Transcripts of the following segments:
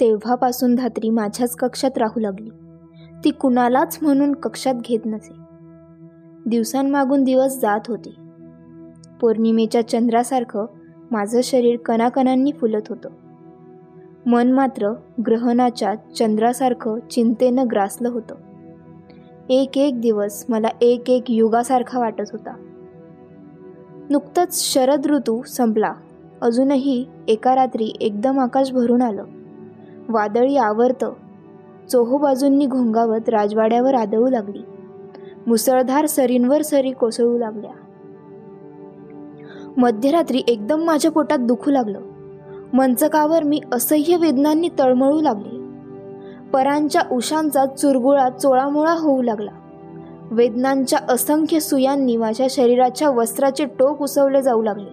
तेव्हापासून धात्री माझ्याच कक्षात राहू लागली. ती कुणालाच म्हणून कक्षात घेत नसे. दिवसांमागून दिवस जात होते. पौर्णिमेच्या चंद्रासारखं माझं शरीर कणाकणांनी फुलत होतं. मन मात्र ग्रहणाच्या चंद्रासारखं चिंतेनं ग्रासलं होतं. एक एक दिवस मला एक एक युगासारखा वाटत होता. नुकतंच शरद ऋतू संपला. अजूनही एका रात्री एकदम आकाश भरून आलं. वादळी आवरतं. चोहोबाजूंनी घोंगावत राजवाड्यावर आदळू लागली. मुसळधार सरींवर सरी कोसळू लागल्या. मध्यरात्री एकदम माझ्या पोटात दुखू लागलं. मंचकावर मी असह्य वेदनांनी तळमळू लागले. परांच्या उशांचा चुरगुळा चोळामोळा होऊ लागला. वेदनांच्या असंख्य सुयांनी माझ्या शरीराच्या वस्त्राचे टोक उसवले जाऊ लागले.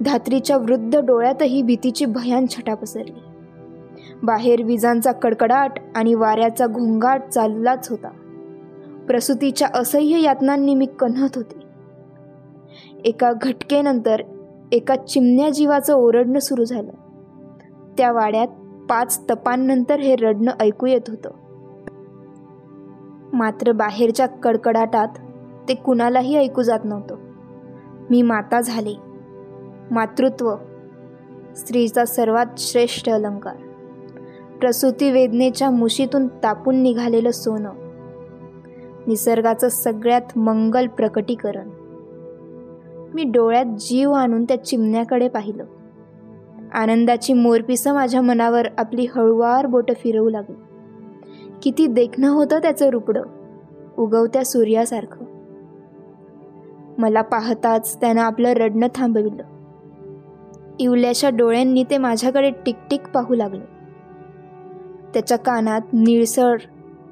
धात्रीच्या वृद्ध डोळ्यातही भीतीची भयान छटा पसरली. बाहेर विजांचा कडकडाट आणि वाऱ्याचा घोंगाट चाललाच होता. प्रसूतीच्या असह्य यातनांनी मी कन्हत होते. एका घटकेनंतर एका चिमण्या जीवाचं ओरडणं सुरू झालं. त्या वाड्यात पाच तपांनंतर हे रडणं ऐकू येत होतं. मात्र बाहेरच्या कडकडाटात ते कुणालाही ऐकू जात नव्हतं. मी माता झाले. मातृत्व. स्त्रीचा सर्वात श्रेष्ठ अलंकार. प्रसूती वेदनेच्या मुशीतून तापून निघालेलं सोनं. निसर्गाचं सगळ्यात मंगल प्रकटीकरण. मी डोळ्यात जीव आणून त्या चिमण्याकडे पाहिलं. आनंदाची मोरपिसं माझ्या मनावर आपली हळुवार बोटं फिरवू लागली. किती देखणं होतं त्याचं रुपडं उगवत्या सूर्यासारखं. मला पाहताच त्यानं आपलं रडणं थांबविलं. इवल्याच्या डोळ्यांनी ते माझ्याकडे टिकटिक पाहू लागलं. त्याच्या कानात निळसर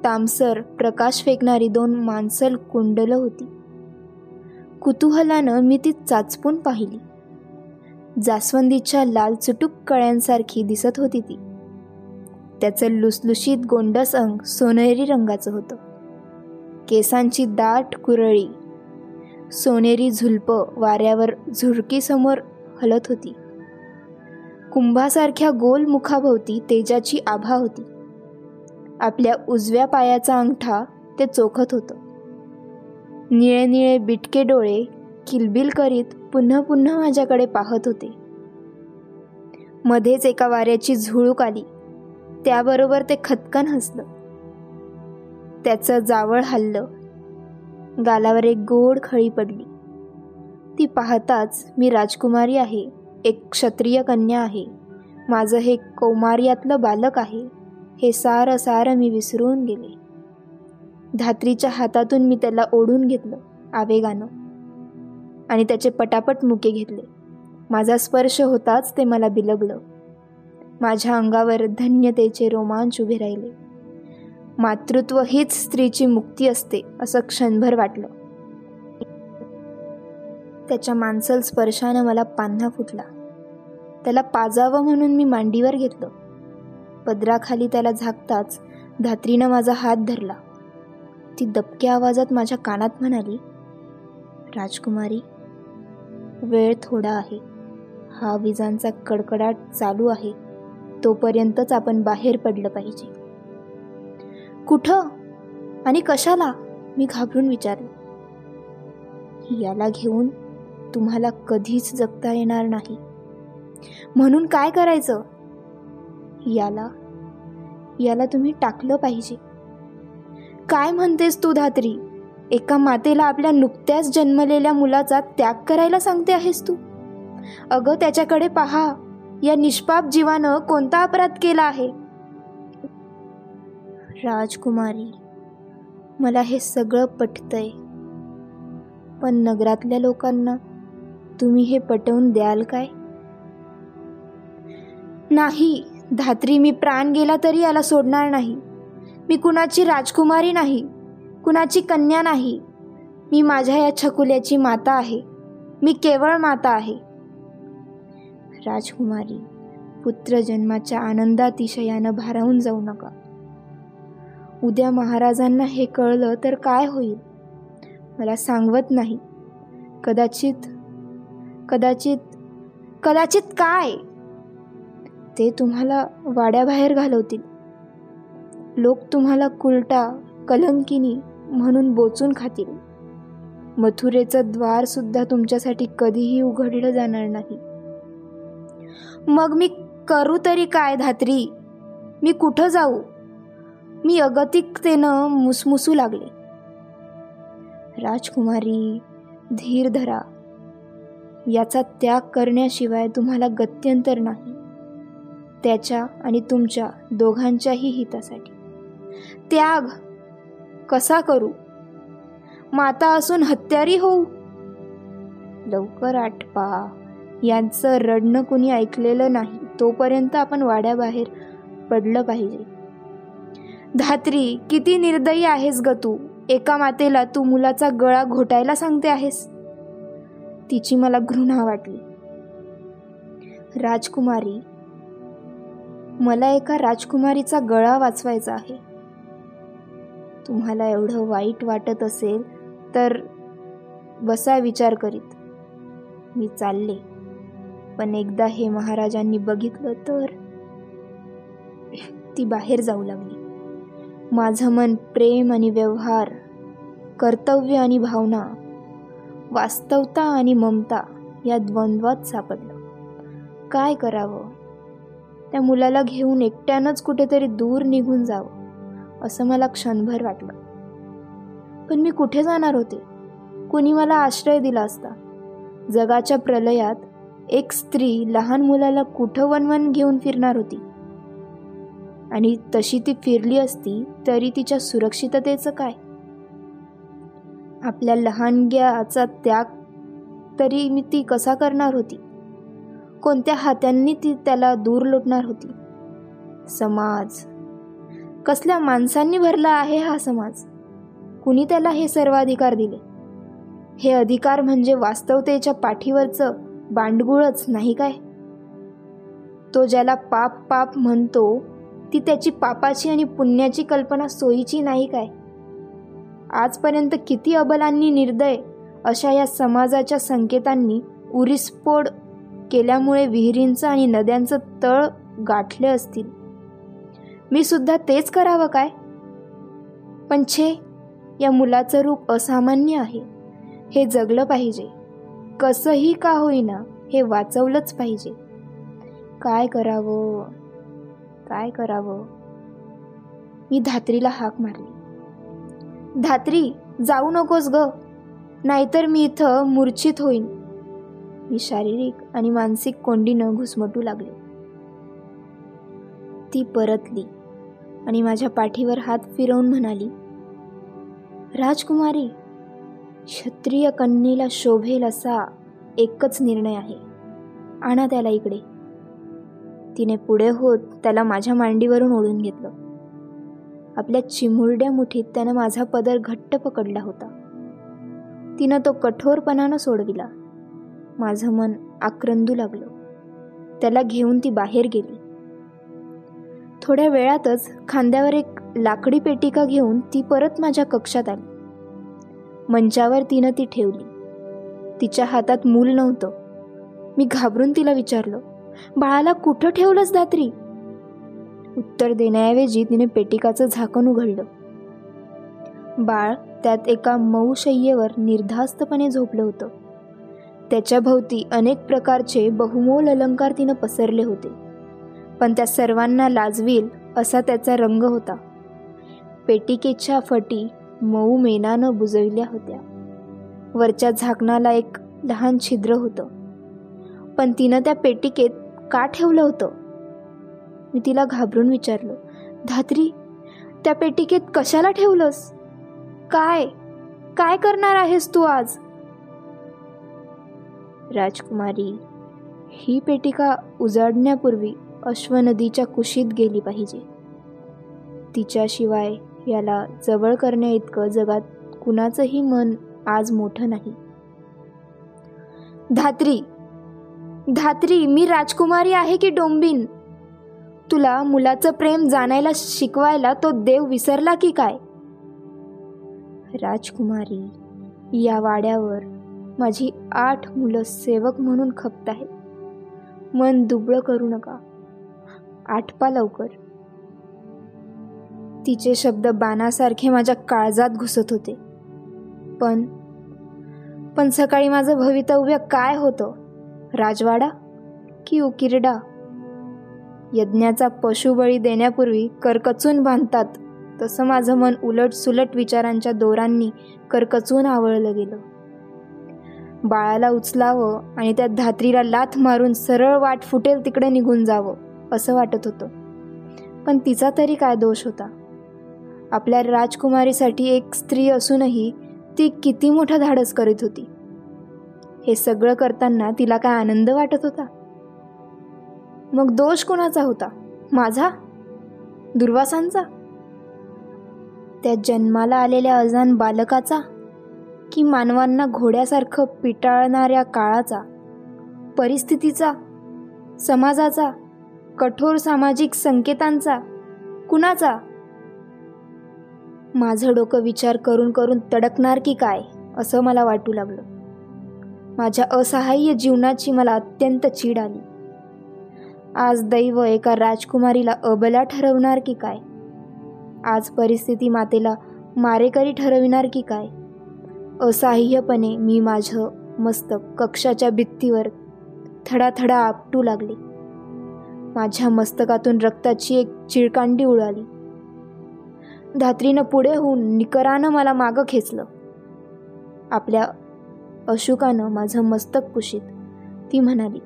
तामसर प्रकाश फेकणारी दोन मांसल कुंडलं होती. कुतूहलानं मी ती चाचपून पाहिली. जास्वंदीच्या लाल चुटूक कळ्यांसारखी दिसत होती ती. त्याचं लुसलुशीत गोंडस अंग सोनेरी रंगाचं होतं. केसांची दाट कुरळी सोनेरी झुलप वाऱ्यावर झुळकीसमोर हलत होती. कुंभासारख्या गोल मुखाभोवती तेजाची आभा होती. आपल्या उजव्या पायाचा अंगठा ते चोखत होतं. निळे निळे बिटके डोळे किलबिल करीत पुन्हा पुन्हा माझ्याकडे पाहत होते. मध्येच एका वाऱ्याची झुळूक आली. त्याबरोबर ते खतकन हसलं. त्याचं जावळ हल्लं. गालावर एक गोड खळी पडली. ती पाहताच मी राजकुमारी आहे. एक क्षत्रिय कन्या आहे. माझं हे कौमार्यातलं बालक आहे. हे सारं सारं मी विसरून गेले. धात्रीच्या हातातून मी त्याला ओढून घेतलं आवेगानं. आणि त्याचे पटापट मुके घेतले. माझा स्पर्श होताच ते मला बिलगलं. माझ्या अंगावर धन्यतेचे रोमांच उभे राहिले. मातृत्व हीच स्त्रीची मुक्ती असते असं क्षणभर वाटलं. त्याच्या माणसल स्पर्शानं मला पान्हा फुटला. त्याला पाजावं म्हणून मी मांडीवर घेतलं. पदराखाली त्याला झाकताच धात्रीनं माझा हात धरला. ती दबक्या आवाजात माझ्या कानात म्हणाली राजकुमारी वेळ थोडा आहे. हा विजांचा कडकडाट चालू आहे. तोपर्यंतच आपण बाहेर पडलं पाहिजे. कुठं? आणि कशाला? मी घाबरून विचारलं. याला घेऊन तुम्हाला कधीच जगता येणार नाही. म्हणून काय करायचं? याला याला तुम्ही टाकलं पाहिजे. काय म्हणतेस तू धात्री? एका मातेला आपल्या नुकत्याच जन्मलेल्या मुलाचा त्याग करायला सांगते आहेस तू? अगं त्याच्याकडे पहा. या निष्पाप जीवानं कोणता अपराध केला आहे? राजकुमारी मला हे सगळं पटतंय. पण नगरातल्या लोकांना तुम्ही हे पटवून द्याल काय? नाही. धात्री मी प्राण गेला तरी याला सोडणार नाही. मी कुणाची राजकुमारी नाही कुणाची कन्या नाही. मी माझ्या या छकुल्याची माता आहे. मी केवळ माता आहे. राजकुमारी पुत्र जन्माच्या आनंदातिशयानं भारावून जाऊ नका. उद्या महाराजांना हे कळलं तर काय होईल? मला सांगवत नाही. कदाचित कदाचित कदाचित काय? ते तुम्हाला वाड्याबाहेर घालवतील. लोक तुम्हाला कुलटा कलंकिनी म्हणून बोचून खातील. मथुरेचं द्वारसुद्धा तुमच्यासाठी कधीही उघडलं जाणार नाही. मग मी करू तरी काय धात्री? मी कुठं जाऊ? मी अगतिकतेनं मुसमुसू लागले. राजकुमारी धीर धरा याचा त्याग करण्याशिवाय तुम्हाला गत्यंतर नाही. त्याच्या आणि तुमच्या दोघांच्याही हितासाठी. त्याग कसा करू? माता असून हत्यारी होऊ? लवकर आटपा. यांचं रडणं कुणी ऐकलेलं नाही. तोपर्यंत आपण वाड्याबाहेर पडलं पाहिजे. धात्री किती निर्दयी आहेस ग तू? एका मातेला तू मुलाचा गळा घोटायला सांगते आहेस? तिची मला घृणा वाटली. राजकुमारी मला एका राजकुमारीचा गळा वाचवायचा आहे. तुम्हाला एवढं वाईट वाटत असेल तर बसा विचार करीत. मी चालले. पण एकदा हे महाराजांनी बघितलं तर ती बाहेर जाऊ लागली. माझं मन प्रेम आणि व्यवहार कर्तव्य आणि भावना वास्तवता आणि ममता या द्वंद्वात सापडलं. काय करावं? त्या मुलाला घेऊन एकट्यानंच कुठेतरी दूर निघून जावं असं मला क्षणभर वाटलं. पण मी कुठे जाणार होते? कुणी मला आश्रय दिला असता? जगाच्या प्रलयात एक स्त्री लहान मुलाला कुठं वनवन घेऊन फिरणार होती? आणि तशी ती फिरली असती तरी तिच्या सुरक्षिततेचं काय? आपल्या लहानग्याचा त्याग तरी मी ती कसा करणार होती? कोणत्या हात्यांनी ती त्याला दूर लोटणार होती? समाज. कसल्या माणसांनी भरला आहे हा समाज? कुणी त्याला हे सर्व अधिकार दिले? हे अधिकार म्हणजे वास्तवतेच्या पाठीवरचं बांडगुळच नाही काय? तो ज्याला पाप पाप म्हणतो ती त्याची पापाची आणि पुण्याची कल्पना सोयीची नाही काय? आजपर्यंत किती अबलांनी निर्दय अशा या समाजाच्या संकेतांनी उरिस्फोड केल्यामुळे विहिरींचं आणि नद्यांचं तळ गाठले असतील. मी सुद्धा तेच करावं काय? पण छे या मुलाचं रूप असामान्य आहे. हे जगलं पाहिजे. कसंही का होईना हे वाचवलंच पाहिजे. काय करावं? काय करावं? मी धात्रीला हाक मारली. धात्री जाऊ नकोस ग. नाहीतर मी इथं मूर्छित होईन. मी शारीरिक आणि मानसिक कोंडीनं घुसमटू लागले. ती परतली आणि माझ्या पाठीवर हात फिरवून म्हणाली राजकुमारी क्षत्रिय कन्येला शोभेल असा एकच निर्णय आहे. आणा त्याला इकडे. तिने पुढे होत त्याला माझ्या मांडीवरून ओढून घेतलं. आपल्या चिमुरड्या मुठीत त्यानं माझा पदर घट्ट पकडला होता. तिनं तो कठोरपणानं सोडविला. माझं मन आक्रंदू लागलं. त्याला घेऊन ती बाहेर गेली. थोड्या वेळातच खांद्यावर एक लाकडी पेटिका घेऊन ती परत माझ्या कक्षात आली. मंचावर तिनं ती ठेवली. तिच्या हातात मूल नव्हतं. मी घाबरून तिला विचारलं बाळाला कुठं ठेवलंस दात्री? उत्तर देण्याऐवजी तिने पेटिकाचं झाकण उघडलं. बाळ त्यात एका मऊ शय्येवर निर्धास्तपणे झोपलं होतं. त्याच्या भोवती अनेक प्रकारचे बहुमोल अलंकार तिनं पसरले होते. पण त्या सर्वांना लाजवील असा त्याचा रंग होता. पेटिकेच्या फटी मऊ मेनानं बुजविल्या होत्या. वरच्या झाकणाला एक लहान छिद्र होतं. पण तिनं त्या पेटिकेत का ठेवलं होतं? मी तिला घाबरून विचारलं धात्री त्या पेटिकेत कशाला ठेवलंस? काय? काय करणार आहेस तू आज? राजकुमारी. ही पेटिका उजाडण्यापूर्वी अश्वनदीच्या कुशीत गेली पाहिजे. तिच्याशिवाय याला जवळ करण्या इतकं जगात कुणाचंही मन आज मोठं नाही. धात्री धात्री मी राजकुमारी आहे की डोंबिन? तुला मुलाचं प्रेम जाणायला शिकवायला तो देव विसरला की काय? राजकुमारी या वाड्यावर माझी आठ मुलं सेवक म्हणून खपत आहेत. मन दुबळं करू नका. आठपा लवकर. तिचे शब्द बाणासारखे माझ्या काळजात घुसत होते. पण पण सकाळी माझं भवितव्य काय होतं? राजवाडा की उकिरडा? यज्ञाचा पशुबळी देण्यापूर्वी करकचून बांधतात तसं माझं मन उलट सुलट विचारांच्या दोरांनी करकचून आवळलं गेलं. बाळाला उचलावं आणि त्या धात्रीला लाथ मारून सरळ वाट फुटेल तिकडे निघून जावं असं वाटत होतं. पण तिचा तरी काय दोष होता? आपल्या राजकुमारीसाठी एक स्त्री असूनही ती किती मोठा धाडस करीत होती? हे सगळं करताना तिला काय आनंद वाटत होता? मग दोष कोणाचा होता? माझा? दुर्वासांचा? त्या जन्माला आलेल्या अजान बालकाचा? की मानवांना घोड्यासारखं पिटाळणाऱ्या काळाचा परिस्थितीचा समाजाचा कठोर सामाजिक संकेतांचा कुणाचा? माझं डोकं विचार करून करून तडकणार की काय असं मला वाटू लागलं. माझ्या असहाय्य जीवनाची मला अत्यंत चीड आली. आज दैव एका राजकुमारीला अबला ठरवणार की काय? आज परिस्थिती मातेला मारेकरी ठरविणार की काय? असहाय्यपणे मी माझं मस्तक कक्षाच्या भित्तीवर थडाथडा आपटू लागले. माझ्या मस्तकातून रक्ताची एक चिळकांडी उडाली. धात्रीनं पुढे होऊन निकरानं मला मागं खेचलं. आपल्या अशोकानं माझं मस्तक पुशीत ती म्हणाली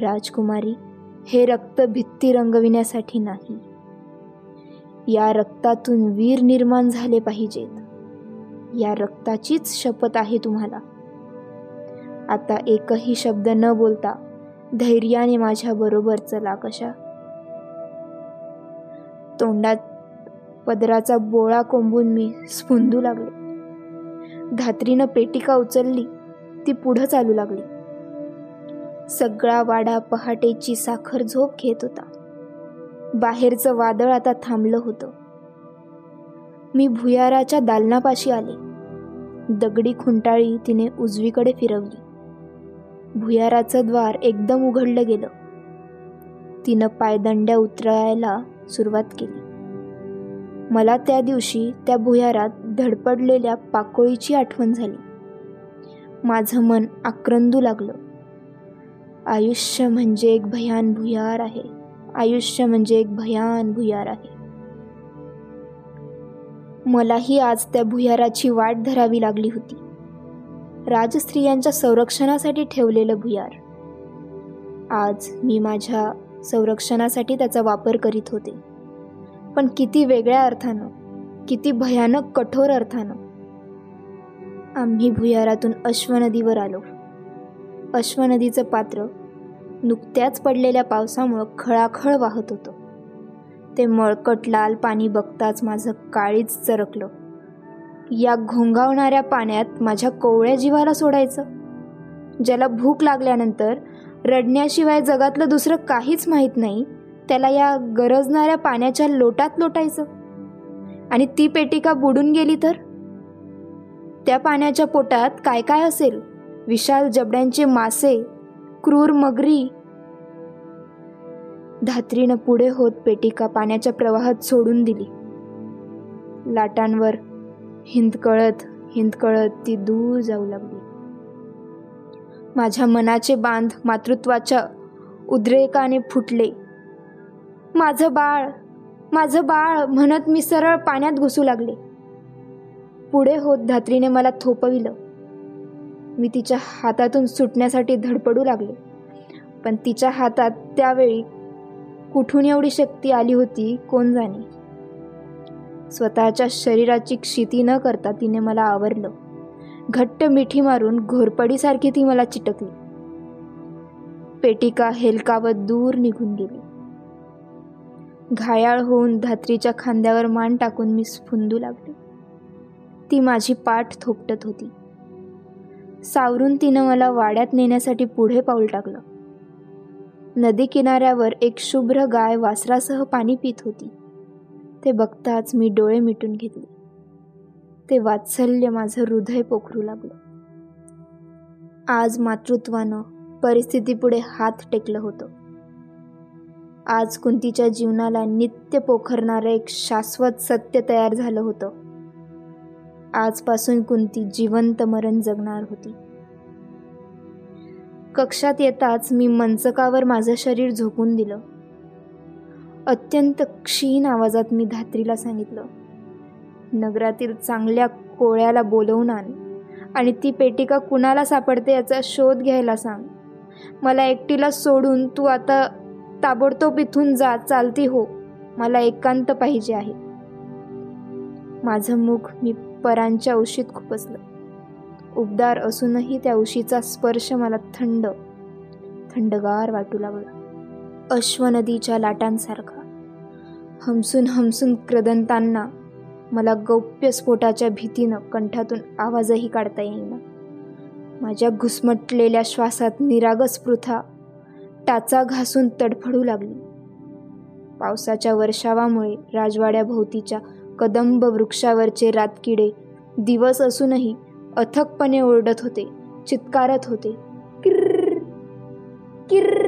राजकुमारी हे रक्त भित्ती रंगविण्यासाठी नाही. या रक्तातून वीर निर्माण झाले पाहिजेत. या रक्ताचीच शपथ आहे तुम्हाला. आता एकही शब्द न बोलता धैर्याने माझ्या बरोबर चला कशा. तोंडात पदराचा बोळा कोंबून मी स्फुंदू लागले. धात्रीनं पेटिका उचलली ती पुढं चालू लागली. सगळा वाडा पहाटेची साखर झोप घेत होता. बाहेरचं वादळ आता थांबलं होतं. मी भुयाराच्या दालनापाशी आले. दगडी खुंटाळी तिने उजवीकडे फिरवली. भुयाराचं द्वार एकदम उघडलं गेलं. तिनं पायदंड्या उतरायला सुरुवात केली. मला त्या दिवशी त्या भुयारात धडपडलेल्या पाकोळीची आठवण झाली. माझं मन आक्रंदू लागलं. आयुष्य म्हणजे एक भयान भुयार आहे. आयुष्य म्हणजे एक भयान भुयार आहे. मलाही आज त्या भुयाराची वाट धरावी लागली होती. राजस्त्रियांच्या संरक्षणासाठी ठेवलेलं भुयार. आज मी माझ्या संरक्षणासाठी त्याचा वापर करीत होते. पण किती वेगळ्या अर्थानं किती भयानक कठोर अर्थानं. आम्ही भुयारातून अश्वनदीवर आलो. अश्वनदीचं पात्र नुकत्याच पडलेल्या पावसामुळं खळाखळ वाहत होतं. ते मळकट लाल पाणी बघताच माझं काळीच चरकलं. या घोंगावणाऱ्या पाण्यात माझ्या कोवळ्या जीवाला सोडायचं. ज्याला भूक लागल्यानंतर रडण्याशिवाय जगातलं दुसरं काहीच माहीत नाही त्याला या गरजणाऱ्या पाण्याच्या लोटात लोटायचं. आणि ती पेटिका बुडून गेली तर? त्या पाण्याच्या पोटात काय काय असेल? विशाल जबड्यांचे मासे क्रूर मगरी धात्रीनं पुढे होत पेटिका पाण्याच्या प्रवाहात सोडून दिली. लाटांवर हिंदकळत हिंदकळत ती दूर जाऊ लागली. माझ्या मनाचे बांध मातृत्वाच्या उद्रेकाने फुटले. माझं बाळ माझं बाळ म्हणत मी सरळ पाण्यात घुसू लागले. पुढे होत धात्रीने मला थोपविलं. मी तिच्या हातातून सुटण्यासाठी धडपडू लागले. पण तिच्या हातात त्यावेळी कुठून एवढी शक्ती आली होती? कोण जाणे? स्वतःच्या शरीराची क्षिती न करता तिने मला आवरलं. घट्ट मिठी मारून घोरपडीसारखी ती मला चिटकली. पेटिका हेलकावत दूर निघून गेली. घायाळ होऊन धात्रीच्या खांद्यावर मान टाकून मी स्फुंदू लागले. ती माझी पाठ थोपटत होती. सावरून तिनं मला वाड्यात नेण्यासाठी पुढे पाऊल टाकलं. नदी किनाऱ्यावर एक शुभ्र गाय वासरासह पाणी पित होती. ते बघताच मी डोळे मिटून घेतले. ते वात्सल्य माझं हृदय पोखरू लागलं. आज मातृत्वानं परिस्थितीपुढे हात टेकलं होतं. आज कुंतीच्या जीवनाला नित्य पोखरणारं एक शाश्वत सत्य तयार झालं होतं. आजपासून कुंती जिवंत मरण जगणार होती. कक्षात येताच मी मंचकावर माझं शरीर झोकून दिलं. अत्यंत क्षीण आवाजात मी धात्रीला सांगितलं नगरातील चांगल्या कोळ्याला बोलवून आण आणि ती पेटिका कुणाला सापडते याचा शोध घ्यायला सांग. मला एकटीला सोडून तू आता ताबडतोब इथून जा चालती हो मला एकांत पाहिजे आहे. माझं मुख मी परांच्या उशीत खुपसलं. उबदार असूनही त्या उशीचा स्पर्श मला थंड थंडगार वाटू लागला. अश्वनदीच्या लाटांसारखा. हमसून हमसून क्रदंतांना मला गौप्य स्फोटाच्या भीतीनं कंठातून आवाजही काढता येईना. माझ्या घुसमटलेल्या श्वासात निरागस पृथा टाचा घासून तडफडू लागली. पावसाच्या वर्षावामुळे राजवाड्याभोवतीच्या कदंब वृक्षावरचे रातकिडे दिवस असूनही अथकपणे ओरडत होते चित्कारत होते. किर्र किर्र